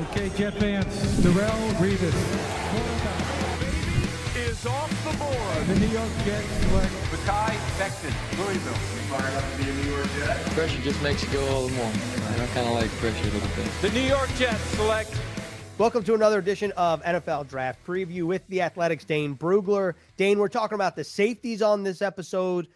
Okay, Jet fans, Darrelle Revis. Is off the board. The New York Jets select Mekhi Becton, Louisville. Fired up to be a New York Jet. Pressure just makes you go all the more. I kind of like pressure a little bit. The New York Jets select Welcome to another edition of NFL Draft Preview with the Athletics' Dane Brugler. Dane, we're talking about the safeties on this episode.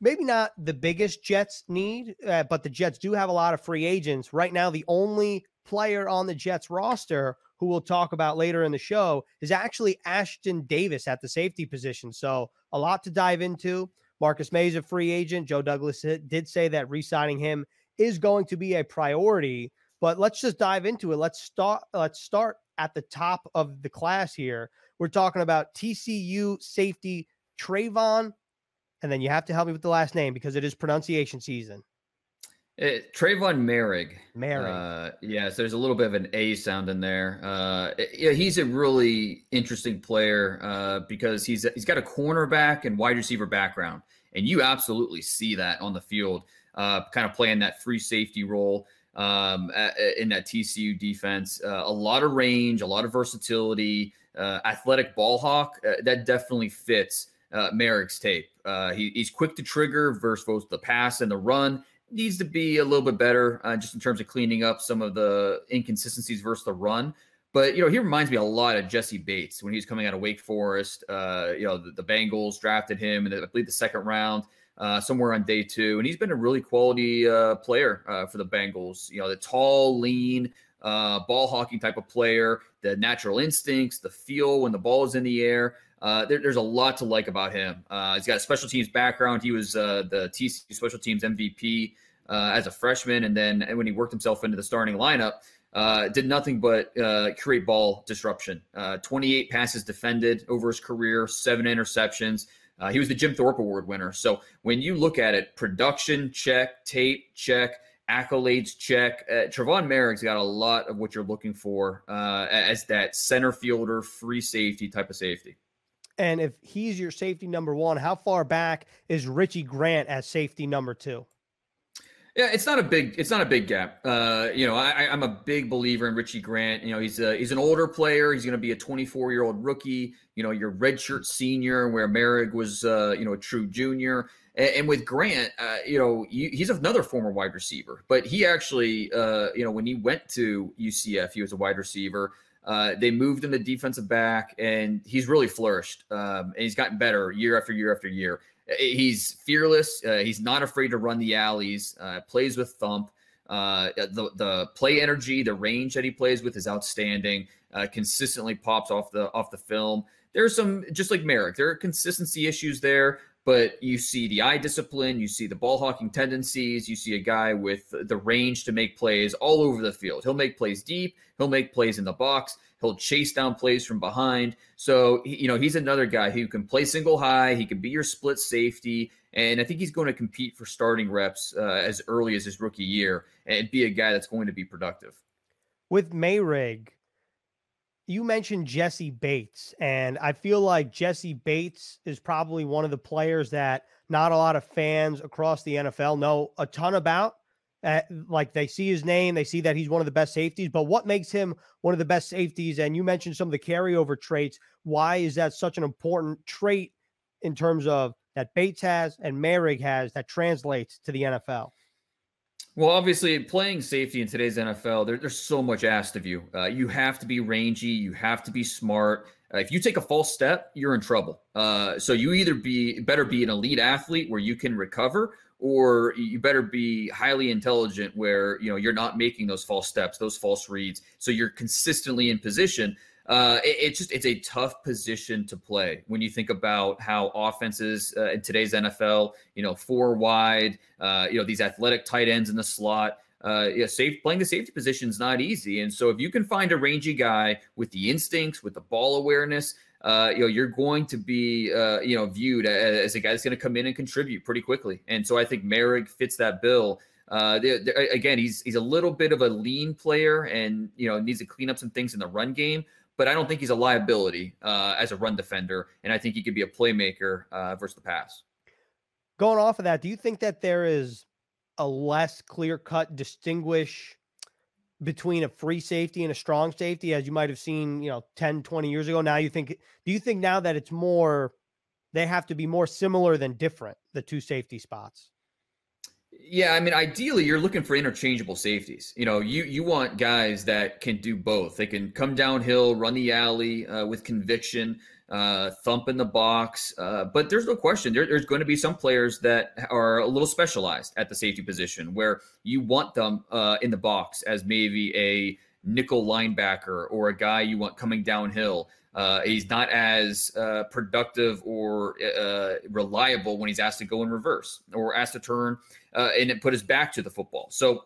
Maybe not the biggest Jets need, uh, but the Jets do have a lot of free agents. Right now, the only player on the Jets roster who we'll talk about later in the show is actually Ashtyn Davis at the safety position. So, a lot to dive into. Marcus Maye is a free agent. Joe Douglas did say that re signing him is going to be a priority. But let's just dive into it. Let's start. Let's start at the top of the class here. We're talking about TCU safety Trevon, and then you have to help me with the last name because it is pronunciation season. It, uh, Trevon Moehrig. Moehrig. Uh, yes, there's a little bit of an A sound in there. Uh, yeah, he's a really interesting player uh, because he's he's got a cornerback and wide receiver background, and you absolutely see that on the field, uh, kind of playing that free safety role um, in that TCU defense. Uh, a lot of range, a lot of versatility, uh, athletic ball hawk. Uh, that definitely fits uh, Moehrig's tape. Uh, he, he's quick to trigger versus both the pass and the run. Needs to be a little bit better uh, just in terms of cleaning up some of the inconsistencies versus the run. But you know, he reminds me a lot of Jessie Bates when he was coming out of Wake Forest. Uh, you know, the, the Bengals drafted him, and I believe the second round uh, somewhere on day two, and he's been a really quality uh, player uh, for the Bengals. You know, the tall, lean, uh, ball hawking type of player, the natural instincts, the feel when the ball is in the air. Uh, there, there's a lot to like about him. Uh, he's got a special teams background. He was the TCU special teams MVP as a freshman, and then when he worked himself into the starting lineup. Uh, did nothing but uh, create ball disruption. Uh, 28 passes defended over his career, seven interceptions. Uh, he was the Jim Thorpe Award winner. So when you look at it, production check, tape check, accolades check. Uh, Trevon Moehrig's got a lot of what you're looking for uh, as that center fielder, free safety type of safety. And if he's your safety number one, how far back is Richie Grant as safety number two? Yeah, it's not a big it's not a big gap. Uh, you know, I, am a big believer in Richie Grant. You know, he's a, he's an older player. He's going to be a 24 year old rookie. You know, your redshirt senior, where Moehrig was, uh, you know, a true junior. And, and with Grant, uh, you know, you, he's another former wide receiver, but he actually, uh, you know, when he went to UCF, he was a wide receiver. Uh, they moved him to defensive back, and he's really flourished. Um, and he's gotten better year after year after year. He's fearless. Uh, he's not afraid to run the alleys. Uh, plays with thump. Uh, the the play energy, the range that he plays with is outstanding. Uh, consistently pops off the off the film. There's some just like Moehrig. There are consistency issues there, but you see the eye discipline, you see the ball hawking tendencies, you see a guy with the range to make plays all over the field. He'll make plays deep. He'll make plays in the box. He'll chase down plays from behind. So, you know, he's another guy who can play single high. He can be your split safety. And I think he's going to compete for starting reps uh, as early as his rookie year and be a guy that's going to be productive. With Moehrig, you mentioned Jessie Bates, and I feel like Jessie Bates is probably one of the players that not a lot of fans across the NFL know a ton about. Uh, like they see his name, they see that he's one of the best safeties. But what makes him one of the best safeties? And you mentioned some of the carryover traits. Why is that such an important trait in terms of that Bates has and Moehrig has that translates to the NFL? Well, obviously, playing safety in today's NFL, there, there's so much asked of you. Uh, you have to be rangy. You have to be smart. Uh, if you take a false step, you're in trouble. Uh, so you either be better be an elite athlete where you can recover, or you better be highly intelligent where you know you're not making those false steps, those false reads. So you're consistently in position. Uh, it, it's just it's a tough position to play when you think about how offenses uh, in today's NFL, you know, four wide, uh, you know, these athletic tight ends in the slot. Uh, yeah, safe playing the safety position is not easy, and so if you can find a rangy guy with the instincts, with the ball awareness, uh, you know, you're going to be, uh, you know, viewed as, a guy that's going to come in and contribute pretty quickly. And so I think Moehrig fits that bill. Uh, they're, they're, again, he's he's a little bit of a lean player, and you know needs to clean up some things in the run game. But I don't think he's a liability uh, as a run defender, and I think he could be a playmaker uh, versus the pass. Going off of that, do you think that there is a less clear cut distinguish between a free safety and a strong safety as you might have seen, you know, 10, 20 years ago? Now you think do you think now that it's more they have to be more similar than different, the two safety spots? Yeah, I mean, ideally, you're looking for interchangeable safeties. You know, you you want guys that can do both. They can come downhill, run the alley uh, with conviction, uh, thump in the box. Uh, but there's no question there, there's going to be some players that are a little specialized at the safety position where you want them uh, in the box as maybe a nickel linebacker or a guy you want coming downhill. Uh, he's not as uh, productive or uh, reliable when he's asked to go in reverse or asked to turn uh, and put his back to the football. So,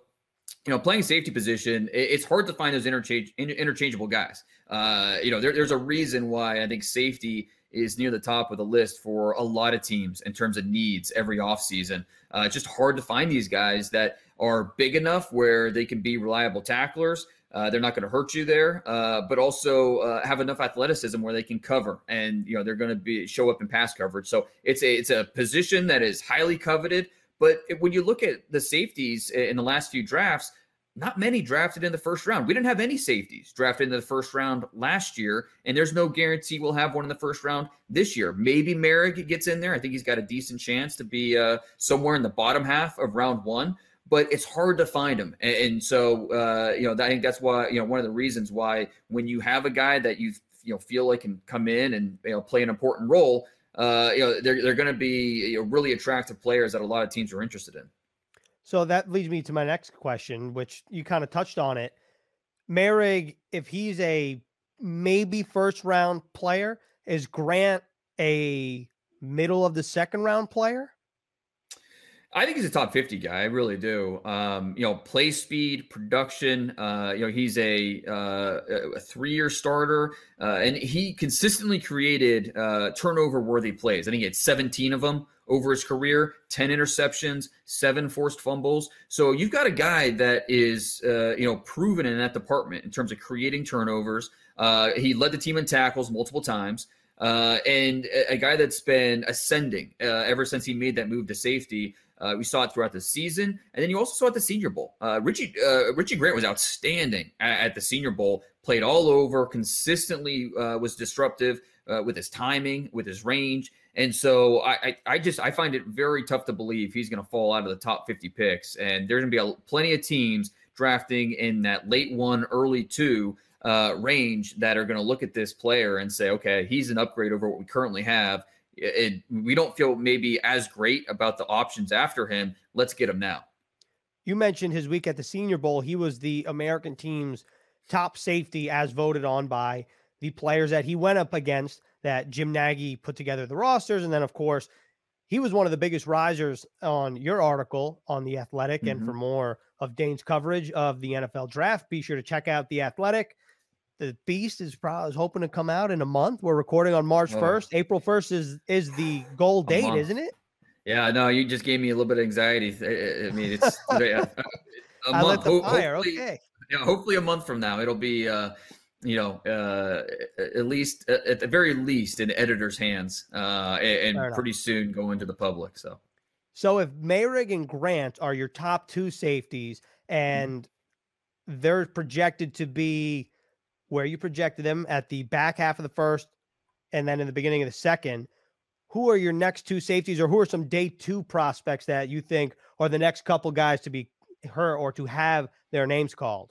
you know, playing safety position, it's hard to find those interchange interchangeable guys. Uh, you know, there, there's a reason why I think safety is near the top of the list for a lot of teams in terms of needs every offseason. Uh, it's just hard to find these guys that are big enough where they can be reliable tacklers uh, they're not going to hurt you there, uh, but also uh, have enough athleticism where they can cover, and you know they're going to be show up in pass coverage. So it's a it's a position that is highly coveted. But when you look at the safeties in the last few drafts, not many drafted in the first round. We didn't have any safeties drafted in the first round last year, and there's no guarantee we'll have one in the first round this year. Maybe Moehrig gets in there. I think he's got a decent chance to be uh, somewhere in the bottom half of round one but it's hard to find them. And, and so, uh, you know, I think that's why, you know, one of the reasons why when you have a guy that you, you know, feel like can come in and, you know, play an important role, uh, you know, they're, they're going to be you know, really attractive players that a lot of teams are interested in. So that leads me to my next question, which you kind of touched on it. Moehrig, if he's a maybe first round player, is Grant a middle of the second round player? I think he's a top 50 guy. I really do. Um, you know, play speed, production. Uh, you know, he's a, uh, a three-year starter, uh, and he consistently created uh, turnover-worthy plays. I think he had 17 of them over his career, 10 interceptions, seven forced fumbles. So you've got a guy that is, uh, you know, proven in that department in terms of creating turnovers. Uh, he led the team in tackles multiple times. and a, guy that's been ascending ever since he made that move to safety. Uh, we saw it throughout the season, and then you also saw it at the Senior Bowl. Uh, Richie uh, Richie Grant was outstanding at, at, the Senior Bowl. Played all over, consistently uh, was disruptive uh, with his timing, with his range, and so I, I, I just I find it very tough to believe he's going to fall out of the top 50 picks. And there's going to be a, plenty of teams drafting in that late one, early two uh, range that are going to look at this player and say, okay, he's an upgrade over what we currently have it, we don't feel maybe as great about the options after him. Let's get him now. You mentioned his week at the Senior Bowl. He was the American team's top safety as voted on by the players that he went up against that Jim Nagy put together the rosters. And then, of course, he was one of the biggest risers on your article on The Athletic. Mm-hmm. And for more of Dane's coverage of the NFL draft, be sure to check out The Athletic the beast is probably is hoping to come out in a month. We're recording on March first. Oh. April first is is the goal date, isn't it? Yeah, no, you just gave me a little bit of anxiety. I mean, it's a, a month. Ho- fire. Hopefully, okay. Yeah, hopefully a month from now it'll be, uh, you know, uh, at least at the very least in editor's hands, uh, and, and pretty soon go into the public. So, so if Moehrig and Grant are your top two safeties, mm-hmm. and mm-hmm. they're projected to be where you projected them at the back half of the first and then in the beginning of the second, who are your next two safeties or who are some day two prospects that you think are the next couple guys to be her or to have their names called?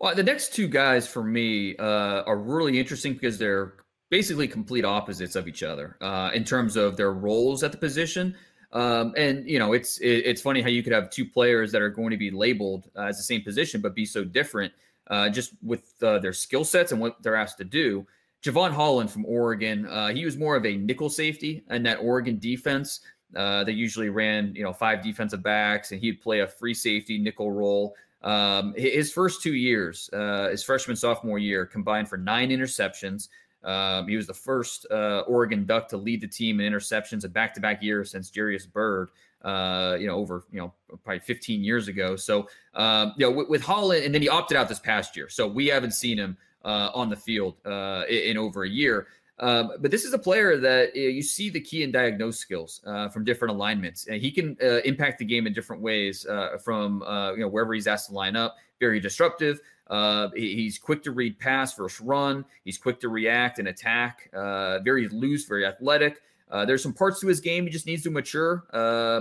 Well, the next two guys for me uh, are really interesting because they're basically complete opposites of each other uh, in terms of their roles at the position. Um, and you know, it's it, it's funny how you could have two players that are going to be labeled uh, as the same position but be so different uh, just with uh, their skill sets and what they're asked to do. Jevon Holland from Oregon, uh, he was more of a nickel safety in that Oregon defense. Uh, they usually ran, you know, five defensive backs, and he'd play a free safety nickel role. Um, his first two years, uh, his freshman sophomore year, combined for nine interceptions. Um, he was the first uh, Oregon Duck to lead the team in interceptions in back-to-back years since Jairus Byrd uh, you know, over, you know, probably 15 years ago. So, um, you know, with, with, Holland, and then he opted out this past year. So we haven't seen him uh, on the field uh, in, in, over a year. Um, but this is a player that you, you see the key and diagnose skills uh, from different alignments, and he can impact the game in different ways from you know wherever he's asked to line up. Very disruptive. Uh, he's quick to read pass versus run. He's quick to react and attack. Uh, very loose, very athletic. there's some parts to his game he just needs to mature,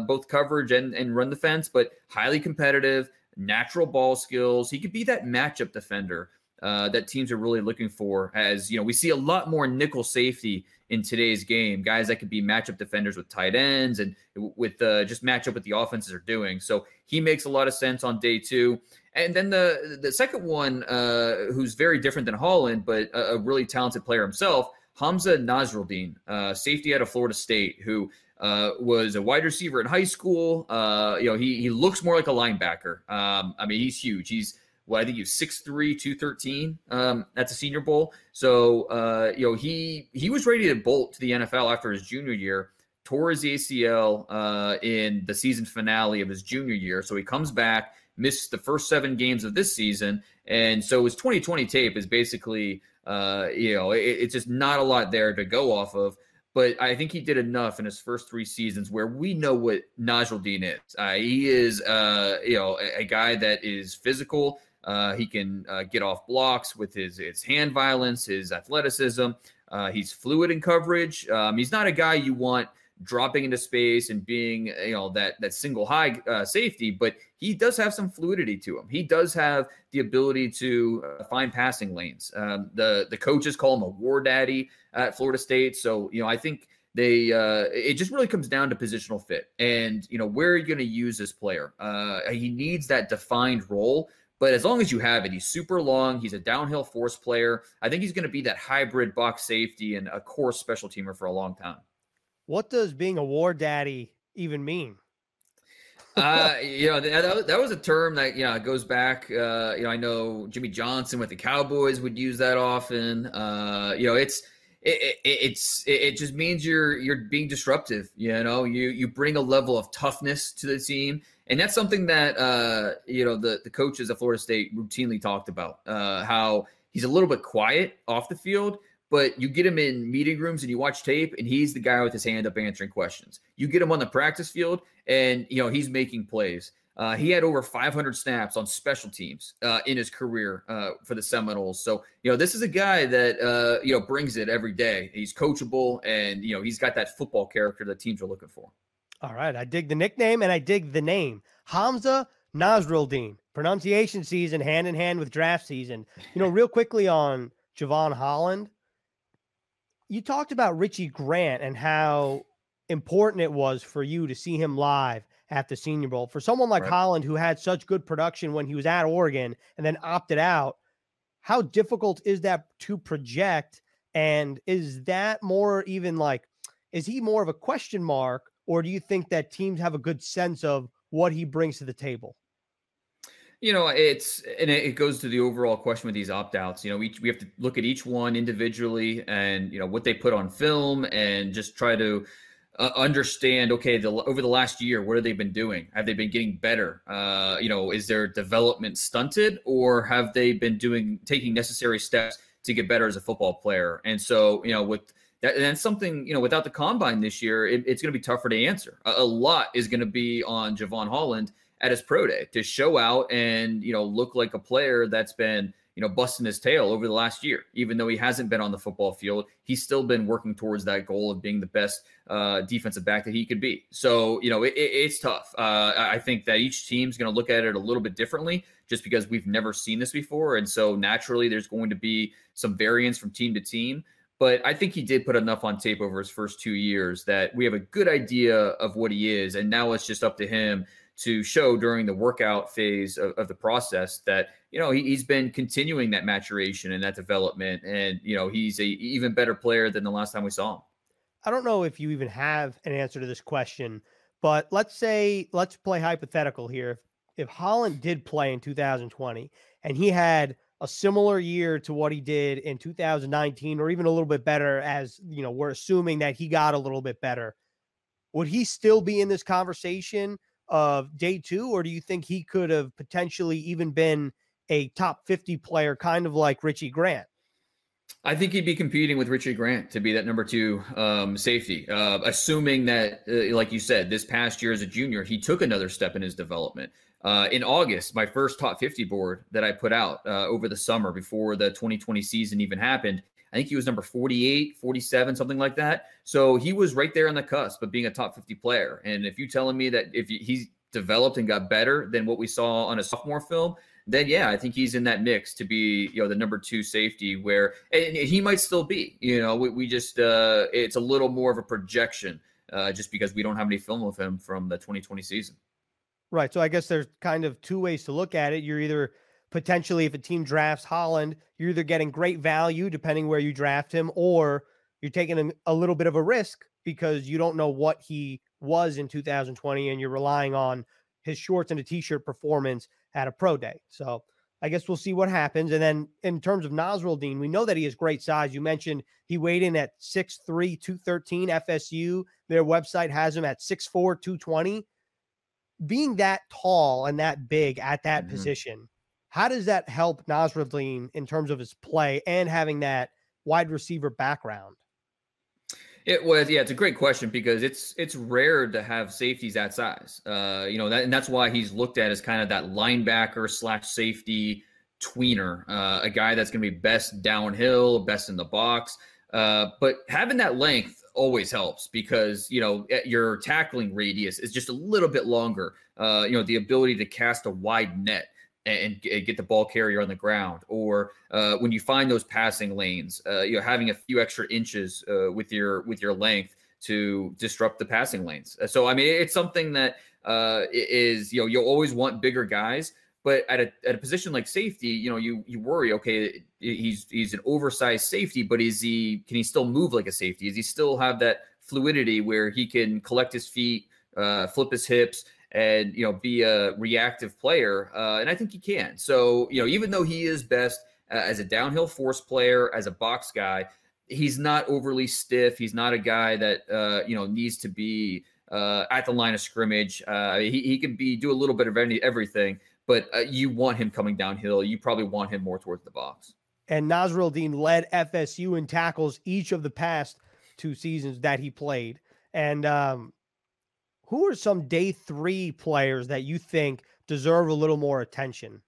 both coverage and, and run defense, but highly competitive, natural ball skills. He could be that matchup defender uh, that teams are really looking for. As you know, we see a lot more nickel safety in today's game, guys that could be matchup defenders with tight ends and with uh, just match up what the offenses are doing. So he makes a lot of sense on day two. And then the the second one, uh, who's very different than Holland, but a, a, really talented player himself, Hamsah Nasirildeen, uh, safety out of Florida State, who uh, was a wide receiver in high school. Uh, you know, he he looks more like a linebacker. Um, I mean, he's huge. He's well, I think he was 6'3", 213 um, at the Senior Bowl. So uh, you know he he was ready to bolt to the NFL after his junior year. Tore his ACL uh, in the season finale of his junior year, so he comes back, missed the first seven games of this season, and so his 2020 tape is basically uh, you know it, it's just not a lot there to go off of. But I think he did enough in his first three seasons where we know what Nasirildeen is. Uh, he is, uh, you know, a, a, guy that is physical. Uh, he can uh, get off blocks with his his hand violence, his athleticism. Uh, he's fluid in coverage. Um, he's not a guy you want dropping into space and being you know that that single high uh, safety, but he does have some fluidity to him. He does have the ability to uh, find passing lanes. Um, the the coaches call him a war daddy at Florida State, so you know I think they uh, it just really comes down to positional fit and you know where are you going to use this player uh, he needs that defined role but as long as you have it, he's super long. He's a downhill force player. I think he's going to be that hybrid box safety and a core special teamer for a long time. What does being a war daddy even mean? uh, you know, that, that was a term that, you know, goes back, uh, you know, I know Jimmy Johnson with the Cowboys would use that often. Uh, you know, it's, it, it, it's it just means you're you're being disruptive. You know, you you bring a level of toughness to the team, and that's something that uh, you know the the coaches at Florida State routinely talked about. Uh, how he's a little bit quiet off the field, but you get him in meeting rooms and you watch tape, and he's the guy with his hand up answering questions. You get him on the practice field, and you know he's making plays. Uh, he had over 500 snaps on special teams uh, in his career uh, for the Seminoles. So, you know, this is a guy that, uh, you know, brings it every day. He's coachable and, you know, he's got that football character that teams are looking for. All right. I dig the nickname and I dig the name Hamsah Nasirildeen. Pronunciation season hand in hand with draft season. You know, real quickly on Jevon Holland, you talked about Richie Grant and how important it was for you to see him live at the Senior Bowl. For someone like right. Holland, who had such good production when he was at Oregon and then opted out, how difficult is that to project? And is that more even like, is he more of a question mark, or do you think that teams have a good sense of what he brings to the table? You know, it's and it goes to the overall question with these opt outs. You know, we we have to look at each one individually and you know what they put on film and just try to uh, understand okay the, over the last year what have they been doing? Have they been getting better? Uh, you know is their development stunted or have they been doing taking necessary steps to get better as a football player? And so you know with that and that's something you know without the combine this year it, it's going to be tougher to answer. A, a lot is going to be on jevon Holland at his pro day to show out and you know look like a player that's been you know, busting his tail over the last year. Even though he hasn't been on the football field, he's still been working towards that goal of being the best uh, defensive back that he could be. So, you know, it, it, it's tough. Uh, I think that each team's going to look at it a little bit differently just because we've never seen this before. And so naturally, there's going to be some variance from team to team. But I think he did put enough on tape over his first two years that we have a good idea of what he is. And now it's just up to him to show during the workout phase of, of the process that you know he, has been continuing that maturation and that development. And you know he's a even better player than the last time we saw him. I don't know if you even have an answer to this question but let's say let's play hypothetical here. If, if holland did play in 2020 and he had a similar year to what he did in 2019 or even a little bit better as you know we're assuming that he got a little bit better would he still be in this conversation of day two, or do you think he could have potentially even been a top 50 player, kind of like Richie Grant? I think he'd be competing with Richie Grant to be that number two um, safety, uh, assuming that, uh, like you said, this past year as a junior, he took another step in his development. Uh, in August, my first top 50 board that I put out uh, over the summer before the 2020 season even happened, I think he was number 48, 47, something like that. So he was right there on the cusp of being a top 50 player. And if you're telling me that if he's developed and got better than what we saw on a sophomore film, then yeah, I think he's in that mix to be, you know, the number two safety where and he might still be, you know, we, we just, uh, it's a little more of a projection uh, just because we don't have any film of him from the 2020 season. Right. So I guess there's kind of two ways to look at it. You're either potentially, if a team drafts Holland, you're either getting great value depending where you draft him, or you're taking a, a little bit of a risk because you don't know what he was in 2020 and you're relying on his shorts and a t-shirt performance at a pro day. So I guess we'll see what happens. And then in terms of Nasirildeen, we know that he has great size. You mentioned he weighed in at 6'3, 213 FSU. Their website has him at 6'4, 220. Being that tall and that big at that mm-hmm. position, how does that help Nasirildeen in terms of his play and having that wide receiver background? It was, yeah, it's a great question because it's it's rare to have safeties that size. Uh, you know, that, and that's why he's looked at as kind of that linebacker slash safety tweener, uh, a guy that's going to be best downhill, best in the box. Uh, but having that length always helps because you know your tackling radius is just a little bit longer. Uh, you know, the ability to cast a wide net and, and get the ball carrier on the ground, or uh, when you find those passing lanes, uh, you know, having a few extra inches uh, with your with your length to disrupt the passing lanes. Uh, so I mean, it's something that uh, is you know you'll always want bigger guys, but at a at a position like safety, you know, you you worry, okay, he's he's an oversized safety, but is he can he still move like a safety? Does he still have that fluidity where he can collect his feet, uh, flip his hips? And you know be a reactive player uh, and i think he can. So you know even though he is best uh, as a downhill force player as a box guy he's not overly stiff. He's not a guy that uh, you know needs to be uh, at the line of scrimmage. Uh, he, he can be do a little bit of any everything but uh, you want him coming downhill. You probably want him more towards the box. And Nasirildeen led FSU in tackles each of the past two seasons that he played. And um, who are some day three players that you think deserve a little more attention?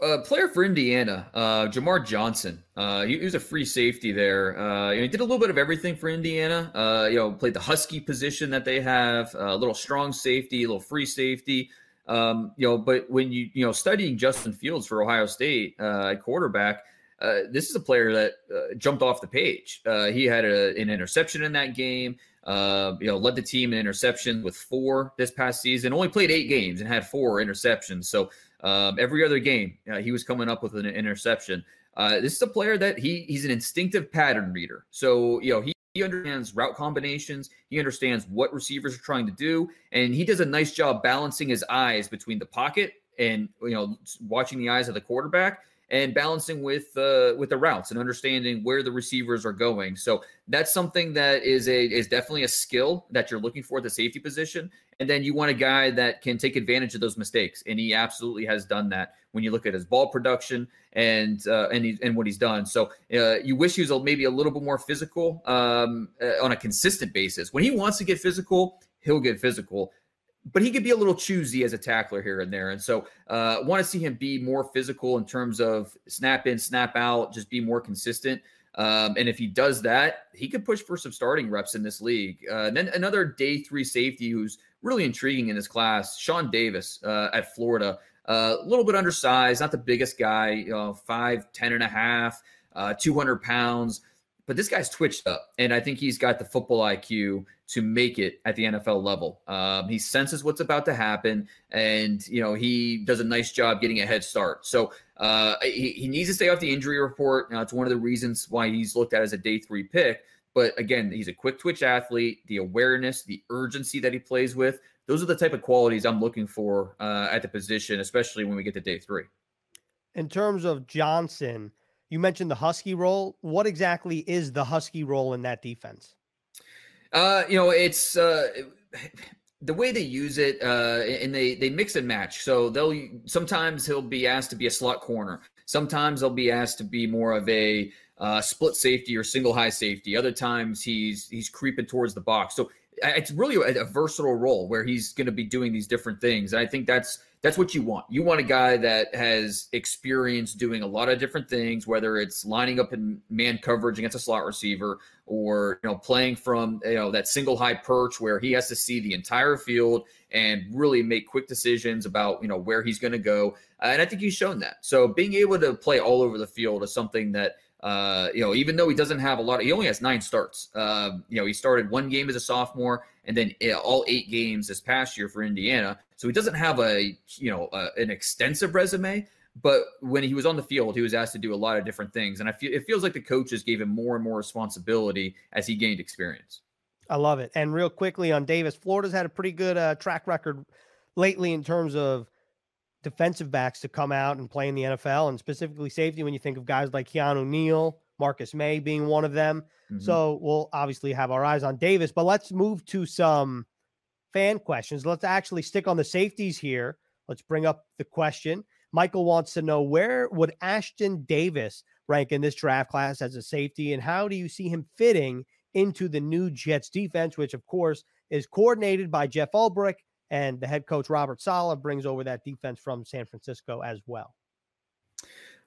Uh, player for Indiana, uh, Jamar Johnson. Uh, he, he, was a free safety there. Uh, he did a little bit of everything for Indiana. Uh, you know, played the husky position that they have, a little strong safety, a little free safety. Um, you know, but when you you know studying Justin Fields for Ohio State uh, at quarterback, uh, this is a player that uh, jumped off the page. Uh, he had a, an interception in that game. Uh, you know, led the team in interceptions with four this past season. Only played eight games and had four interceptions. So um, every other game, uh, he was coming up with an interception. Uh, this is a player that he he's an instinctive pattern reader. So you know he. He understands route combinations. He understands what receivers are trying to do, and he does a nice job balancing his eyes between the pocket and you know watching the eyes of the quarterback and balancing with uh, with the routes and understanding where the receivers are going. So that's something that is a is definitely a skill that you're looking for at the safety position. And then you want a guy that can take advantage of those mistakes, and he absolutely has done that. When you look at his ball production and uh, and he, and what he's done, so uh, you wish he was a, maybe a little bit more physical um, uh, on a consistent basis. When he wants to get physical, he'll get physical but he could be a little choosy as a tackler here and there. And so uh, want to see him be more physical in terms of snap in, snap out, just be more consistent. Um, and if he does that, he could push for some starting reps in this league. Uh, and then another day three safety who's really intriguing in this class, Shawn Davis uh, at Florida. Uh, a little bit undersized, not the biggest guy, you know, five, ten and a half, uh, 200 pounds but this guy's twitched up, and I think he's got the football IQ to make it at the NFL level. Um, he senses what's about to happen, and you know he does a nice job getting a head start. So uh, he, he needs to stay off the injury report. Now, it's one of the reasons why he's looked at as a day three pick. But again, he's a quick twitch athlete. The awareness, the urgency that he plays with, those are the type of qualities I'm looking for uh, at the position, especially when we get to day three. In terms of Johnson, you mentioned the Husky role. What exactly is the Husky role in that defense? Uh, you know, it's uh, the way they use it, uh, and they they mix and match. So they'll sometimes he'll be asked to be a slot corner. Sometimes they'll be asked to be more of a uh, split safety or single high safety. Other times he's he's creeping towards the box. So it's really a, a versatile role where he's going to be doing these different things. And I think that's that's what you want. You want a guy that has experience doing a lot of different things, whether it's lining up in man coverage against a slot receiver or you know playing from you know that single high perch where he has to see the entire field and really make quick decisions about you know where he's going to go. And I think he's shown that. So being able to play all over the field is something that uh, you know, even though he doesn't have a lot, of, he only has nine starts. Uh, you know, he started one game as a sophomore, and then all eight games this past year for Indiana. So he doesn't have a you know a, an extensive resume. But when he was on the field, he was asked to do a lot of different things, and I feel it feels like the coaches gave him more and more responsibility as he gained experience. I love it. And real quickly on Davis, Florida's had a pretty good uh, track record lately in terms of defensive backs to come out and play in the NFL, and specifically safety. When you think of guys like Keanu Neal, Marcus Maye being one of them, mm-hmm. so we'll obviously have our eyes on Davis. But let's move to some fan questions. Let's actually stick on the safeties here. Let's bring up the question. Michael wants to know where would Ashtyn Davis rank in this draft class as a safety, and how do you see him fitting into the new Jets defense, which of course is coordinated by Jeff Ulbrich and the head coach Robert Saleh, brings over that defense from San Francisco as well.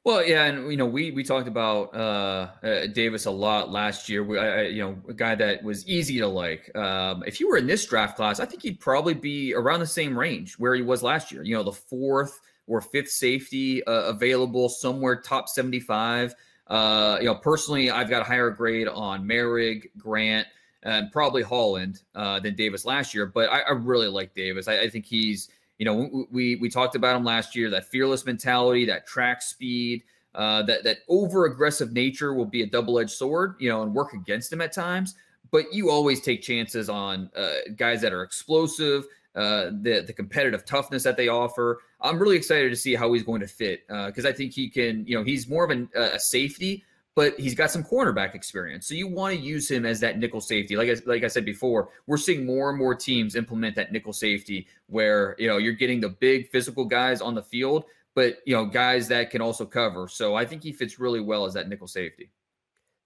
Well, yeah, and you know we we talked about uh, uh, Davis a lot last year. We, I, you know, a guy that was easy to like. Um, if you were in this draft class, I think he'd probably be around the same range where he was last year. You know, the fourth or fifth safety uh, available somewhere top seventy-five. Uh, you know, personally, I've got a higher grade on Moehrig, Grant, and probably Holland uh, than Davis last year. But I, I really like Davis. I, I, think he's, you know, we we talked about him last year. That fearless mentality, that track speed, uh, that that over aggressive nature will be a double edged sword, you know, and work against him at times. But you always take chances on uh, guys that are explosive. Uh, the the competitive toughness that they offer. I'm really excited to see how he's going to fit because uh, I think he can. You know, he's more of an, a safety, but he's got some cornerback experience. So you want to use him as that nickel safety. Like I, like I said before, we're seeing more and more teams implement that nickel safety where, you know, you're getting the big physical guys on the field, but, you know, guys that can also cover. So I think he fits really well as that nickel safety.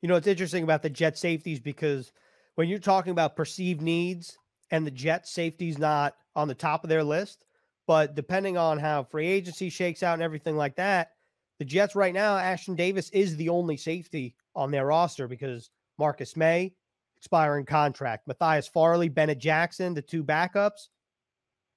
You know, it's interesting about the jet safeties because when you're talking about perceived needs and the jet safety's not on the top of their list, but depending on how free agency shakes out and everything like that, the Jets right now, Ashtyn Davis is the only safety on their roster because Marcus Maye, expiring contract. Matthias Farley, Bennett Jackson, the two backups,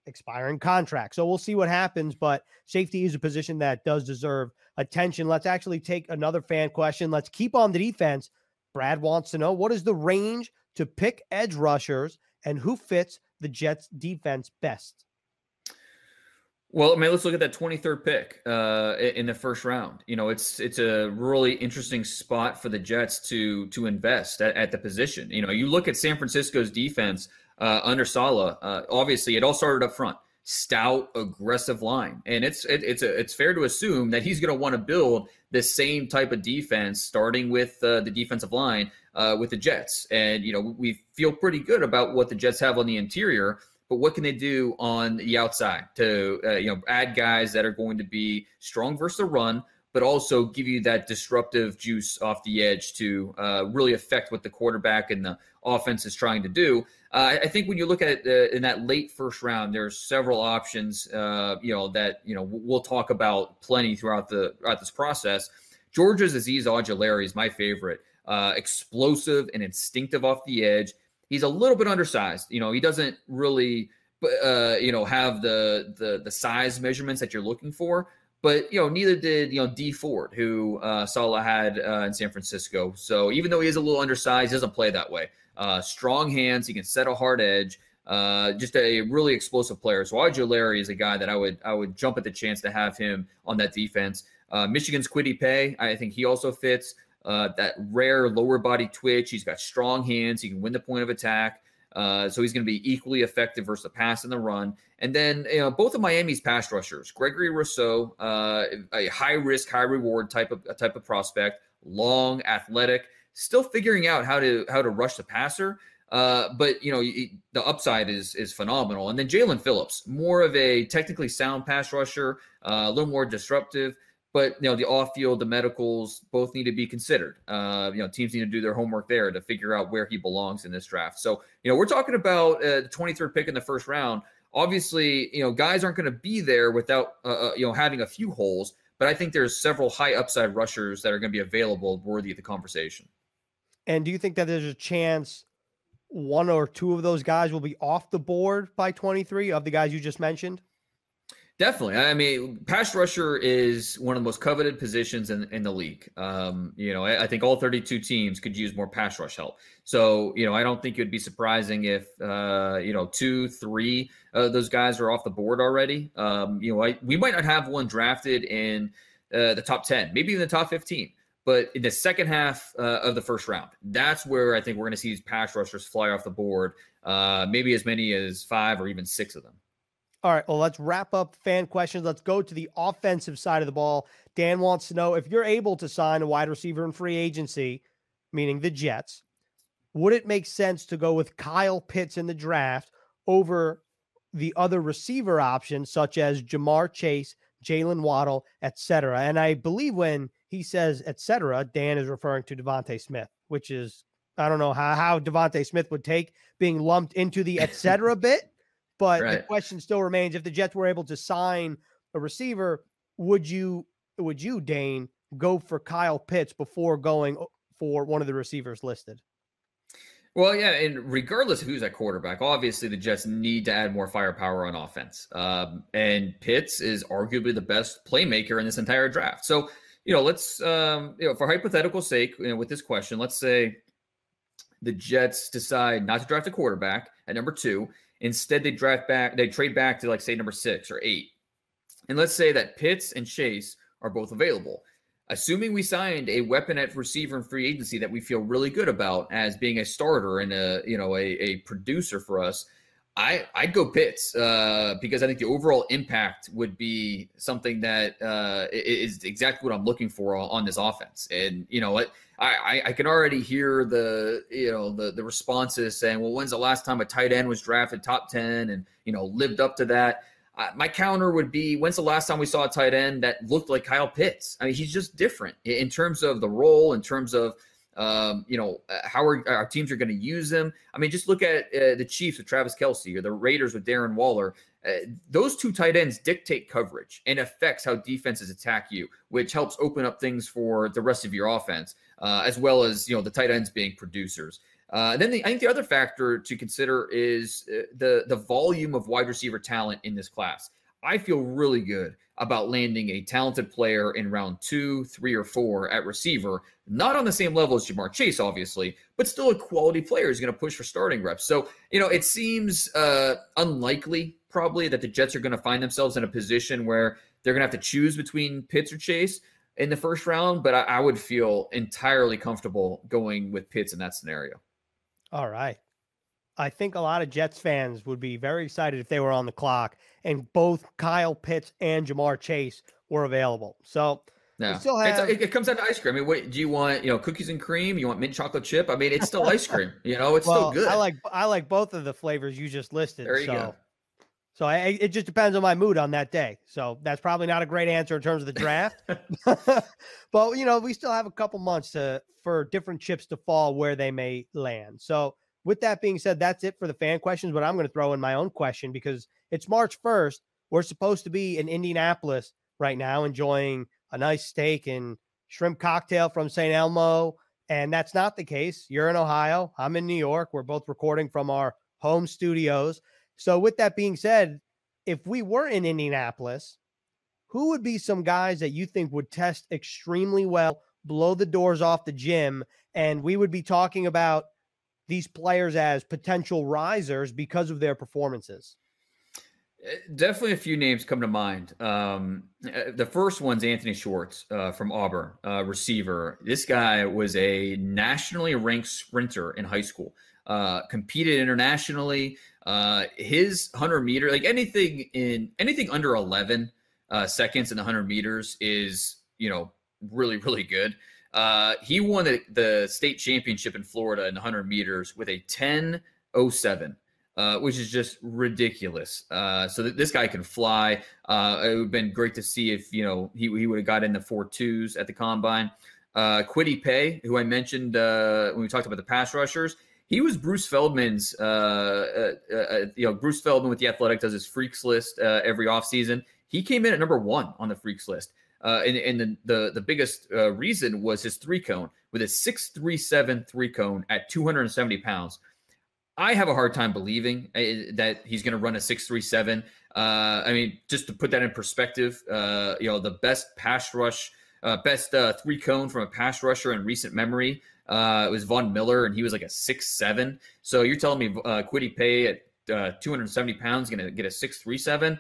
expiring contract. So we'll see what happens, but safety is a position that does deserve attention. Let's actually take another fan question. Let's keep on the defense. Brad wants to know what is the range to pick edge rushers and who fits the Jets defense best? Well, I mean, let's look at that 23rd pick uh, in the first round. You know, it's it's a really interesting spot for the Jets to to invest at, at the position. You know, you look at San Francisco's defense uh, under Saleh. Uh, obviously, it all started up front, stout, aggressive line, and it's it, it's a, it's fair to assume that he's going to want to build the same type of defense, starting with uh, the defensive line uh, with the Jets. And you know, we feel pretty good about what the Jets have on the interior but what can they do on the outside to uh, you know add guys that are going to be strong versus the run, but also give you that disruptive juice off the edge to uh, really affect what the quarterback and the offense is trying to do. Uh, I think when you look at uh, in that late first round, there's several options. Uh, you know that you know we'll talk about plenty throughout the throughout this process. Georgia's Azeez Ojulari is my favorite. Uh, explosive and instinctive off the edge he's a little bit undersized. You know, he doesn't really, uh, you know, have the the the size measurements that you're looking for. But you know, neither did you know Dee Ford, who uh, Saleh had uh, in San Francisco. So even though he is a little undersized, he doesn't play that way. Uh, strong hands, he can set a hard edge. Uh, just a really explosive player. So Ojulari is a guy that I would I would jump at the chance to have him on that defense. Uh, Michigan's Kwity Paye, I think he also fits uh, that rare lower body twitch. He's got strong hands. He can win the point of attack. Uh, so he's going to be equally effective versus the pass and the run. And then, you know, both of Miami's pass rushers, Gregory Rousseau, uh, a high risk, high reward type of type of prospect, long, athletic, still figuring out how to how to rush the passer. Uh, but you know, the upside is is phenomenal. And then Jaelan Phillips, more of a technically sound pass rusher, uh, a little more disruptive but you know the off-field, the medicals, both need to be considered. Uh, you know, teams need to do their homework there to figure out where he belongs in this draft. So you know, we're talking about uh, the 23rd pick in the first round. Obviously, you know, guys aren't going to be there without uh, uh, you know having a few holes. But I think there's several high upside rushers that are going to be available, worthy of the conversation. And do you think that there's a chance one or two of those guys will be off the board by 23 of the guys you just mentioned? Definitely. I mean, pass rusher is one of the most coveted positions in, in the league. Um, you know, I, I, think all 32 teams could use more pass rush help. So, you know, I don't think it would be surprising if, uh, you know, two, three those guys are off the board already. Um, you know, I, we might not have one drafted in uh, the top 10, maybe in the top 15. But in the second half uh, of the first round, that's where I think we're going to see these pass rushers fly off the board. Uh, maybe as many as five or even six of them. All right. Well, let's wrap up fan questions. Let's go to the offensive side of the ball. Dan wants to know if you're able to sign a wide receiver in free agency, meaning the Jets, would it make sense to go with Kyle Pitts in the draft over the other receiver options, such as Ja'Marr Chase, Jaylen Waddle, etc.? And I believe when he says etc., Dan is referring to DeVonta Smith, which is I don't know how how DeVonta Smith would take being lumped into the etc. bit. But right. the question still remains: if the Jets were able to sign a receiver, would you would you Dane go for Kyle Pitts before going for one of the receivers listed? Well, yeah, and regardless of who's at quarterback, obviously the Jets need to add more firepower on offense. Um, and Pitts is arguably the best playmaker in this entire draft. So, you know, let's, um, you know, for hypothetical sake, you know, with this question, let's say the Jets decide not to draft a quarterback at number two, Instead, they draft back, they trade back to like say number six or eight. And let's say that Pitts and Chase are both available. Assuming we signed a weapon at receiver in free agency that we feel really good about as being a starter and a you know a, a producer for us, I I'd go Pitts uh, because I think the overall impact would be something that uh, is exactly what I'm looking for on, on this offense. And you know what, I, I can already hear the you know the the responses saying, well, when's the last time a tight end was drafted top ten and you know lived up to that? Uh, my counter would be, when's the last time we saw a tight end that looked like Kyle Pitts? I mean, he's just different in terms of the role, in terms of um, you know uh, how are, our teams are going to use them. I mean, just look at uh, the Chiefs with Travis Kelce or the Raiders with Darren Waller. Uh, those two tight ends dictate coverage and affects how defenses attack you, which helps open up things for the rest of your offense uh, as well as you know the tight ends being producers. Uh, then the, I think the other factor to consider is uh, the the volume of wide receiver talent in this class. I feel really good about landing a talented player in round two, three, or four at receiver, not on the same level as Ja'Marr Chase, obviously, but still a quality player who's going to push for starting reps. So, you know, it seems uh, unlikely probably that the Jets are going to find themselves in a position where they're going to have to choose between Pitts or Chase in the first round, but I, I would feel entirely comfortable going with Pitts in that scenario. All right. I think a lot of Jets fans would be very excited if they were on the clock and both Kyle Pitts and Ja'Marr Chase were available. So no, have... it, it, comes down to ice cream. I mean, what do you want? You know, cookies and cream? You want mint chocolate chip? I mean, it's still ice cream. You know, it's well, still good. I like I like both of the flavors you just listed. There you so. go. So I, it just depends on my mood on that day. So that's probably not a great answer in terms of the draft. but you know, we still have a couple months to for different chips to fall where they may land. So with that being said, that's it for the fan questions. But I'm going to throw in my own question because it's March 1st. We're supposed to be in Indianapolis right now, enjoying a nice steak and shrimp cocktail from St. Elmo. And that's not the case. You're in Ohio. I'm in New York. We're both recording from our home studios. So, with that being said, if we were in Indianapolis, who would be some guys that you think would test extremely well, blow the doors off the gym, and we would be talking about these players as potential risers because of their performances? Eh, definitely a few names come to mind. Um, eh, the first one's Anthony Schwartz uh, from Auburn, uh, receiver. This guy was a nationally ranked sprinter in high school, uh, competed internationally, uh, his 100 meter, like anything in anything under 11 uh, seconds in the 100 meters is, you know, really, really good. Uh, he won the, the state championship in Florida in 100 meters with a 10.07. uh, which is just ridiculous. Uh, so th- this guy can fly. Uh, it would have been great to see if you know he, he would have got in the four twos at the combine. Uh, Kwity Paye, who I mentioned uh, when we talked about the pass rushers, he was Bruce Feldman's. Uh, uh, uh, you know, Bruce Feldman with the Athletic does his freaks list uh, every offseason. He came in at number one on the freaks list. Uh, and, and the, the, the biggest uh, reason was his three cone with a 637 three cone at 270 pounds. I have a hard time believing uh, that he's going to run a 637. Uh, I mean, just to put that in perspective, uh, you know, the best pass rush, uh, best uh, three cone from a pass rusher in recent memory uh, it was Von Miller, and he was like a six seven. So you're telling me uh, Kwity Paye at uh, 270 pounds going to get a 637?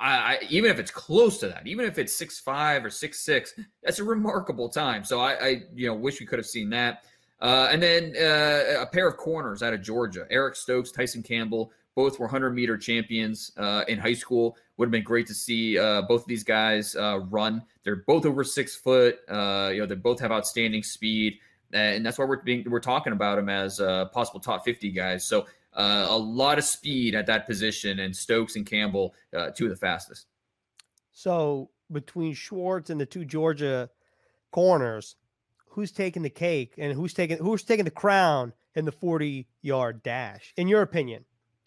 I, I, even if it's close to that, even if it's six five or six six, that's a remarkable time. So I, I you know wish we could have seen that. Uh, and then uh, a pair of corners out of Georgia, Eric Stokes, Tyson Campbell, both were 100 meter champions uh, in high school. Would have been great to see uh, both of these guys uh, run. They're both over six foot. Uh, you know, they both have outstanding speed, and that's why we're being, we're talking about him as a possible top 50 guys. So uh, a lot of speed at that position, and Stokes and Campbell, uh, two of the fastest. So between Schwartz and the two Georgia corners, who's taking the cake and who's taking who's taking the crown in the 40 yard dash, in your opinion?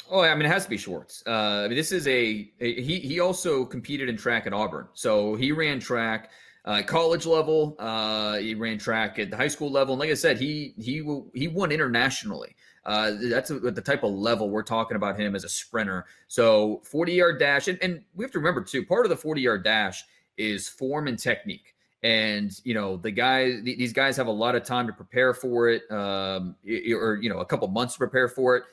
Oh, I mean, it has to be Schwartz. Uh, I mean, this is a, a, he. He also competed in track at Auburn, so he ran track uh, college level. Uh, he ran track at the high school level, and like I said, he he he won internationally. Uh, that's a, the type of level we're talking about him as a sprinter. So 40 yard dash, and, and we have to remember too, part of the 40 yard dash is form and technique. And you know the guys; these guys have a lot of time to prepare for it, um, or you know a couple months to prepare for it.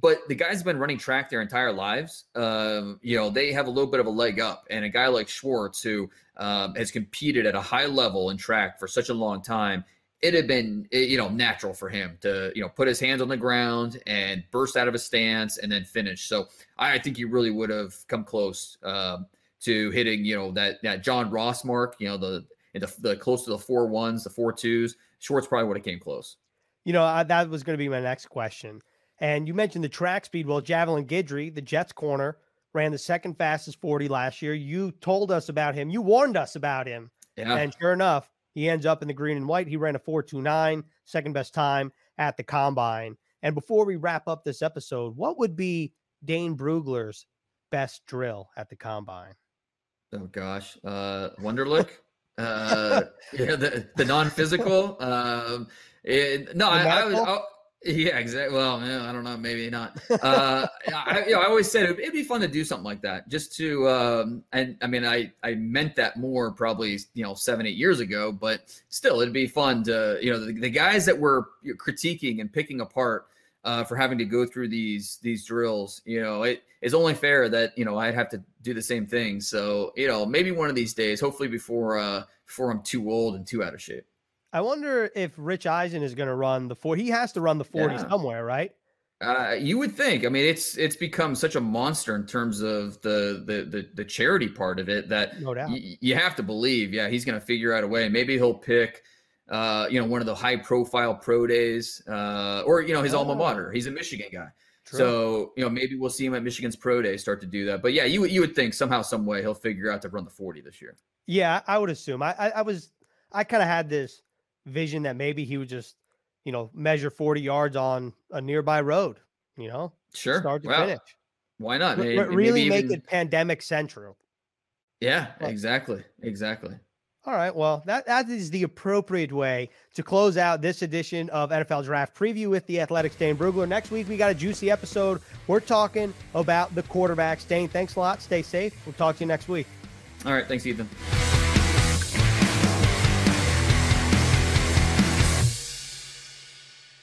But the guys have been running track their entire lives. Um, you know they have a little bit of a leg up, and a guy like Schwartz, who um, has competed at a high level in track for such a long time, it had been eh, you know natural for him to you know put his hands on the ground and burst out of a stance and then finish. So I think he really would have come close um, to hitting you know that that John Ross mark. You know the the, the close to the four ones, the four twos. Schwartz probably would have came close. You know that was going to be my next question. And you mentioned the track speed. Well, Javelin Guidry, the Jets corner, ran the second fastest 40 last year. You told us about him. You warned us about him. Yeah. And sure enough, he ends up in the green and white. He ran a 4.29, second best time at the combine. And before we wrap up this episode, what would be Dane Brugler's best drill at the combine? Oh gosh, uh, Wonderlic, uh, yeah, the, the non-physical. Um, it, no, I, I was. I, yeah, exactly. Well, yeah, I don't know, maybe not. Uh, I, you know, I always said it'd, it'd, be fun to do something like that, just to. Um, and I mean, I I meant that more probably you know seven eight years ago, but still, it'd be fun to you know the, the guys that were critiquing and picking apart uh, for having to go through these these drills. You know, it is only fair that you know I'd have to do the same thing. So you know, maybe one of these days, hopefully before uh, before I'm too old and too out of shape. I wonder if Rich Eisen is going to run the four. He has to run the forty yeah. somewhere, right? Uh, you would think. I mean, it's it's become such a monster in terms of the the the, the charity part of it that no. Y- you have to believe. Yeah, he's going to figure out a way. Maybe he'll pick, uh, you know, one of the high profile pro days, uh, or you know, his oh. alma mater. He's a Michigan guy. True. So you know, maybe we'll see him at Michigan's pro day start to do that. But yeah, you you would think somehow, some way he'll figure out to run the forty this year. Yeah, I would assume. I I, I was I kind of had this vision that maybe he would just, you know, measure 40 yards on a nearby road, you know, sure, start to finish. Why not? Maybe, really make even... it pandemic central. Yeah, exactly. Exactly. All right. Well, that, that is the appropriate way to close out this edition of NFL Draft Preview with the Athletic's Dane Brugler. Next week, we got a juicy episode. We're talking about the quarterbacks. Dane, thanks a lot. Stay safe. We'll talk to you next week. All right. Thanks, Ethan.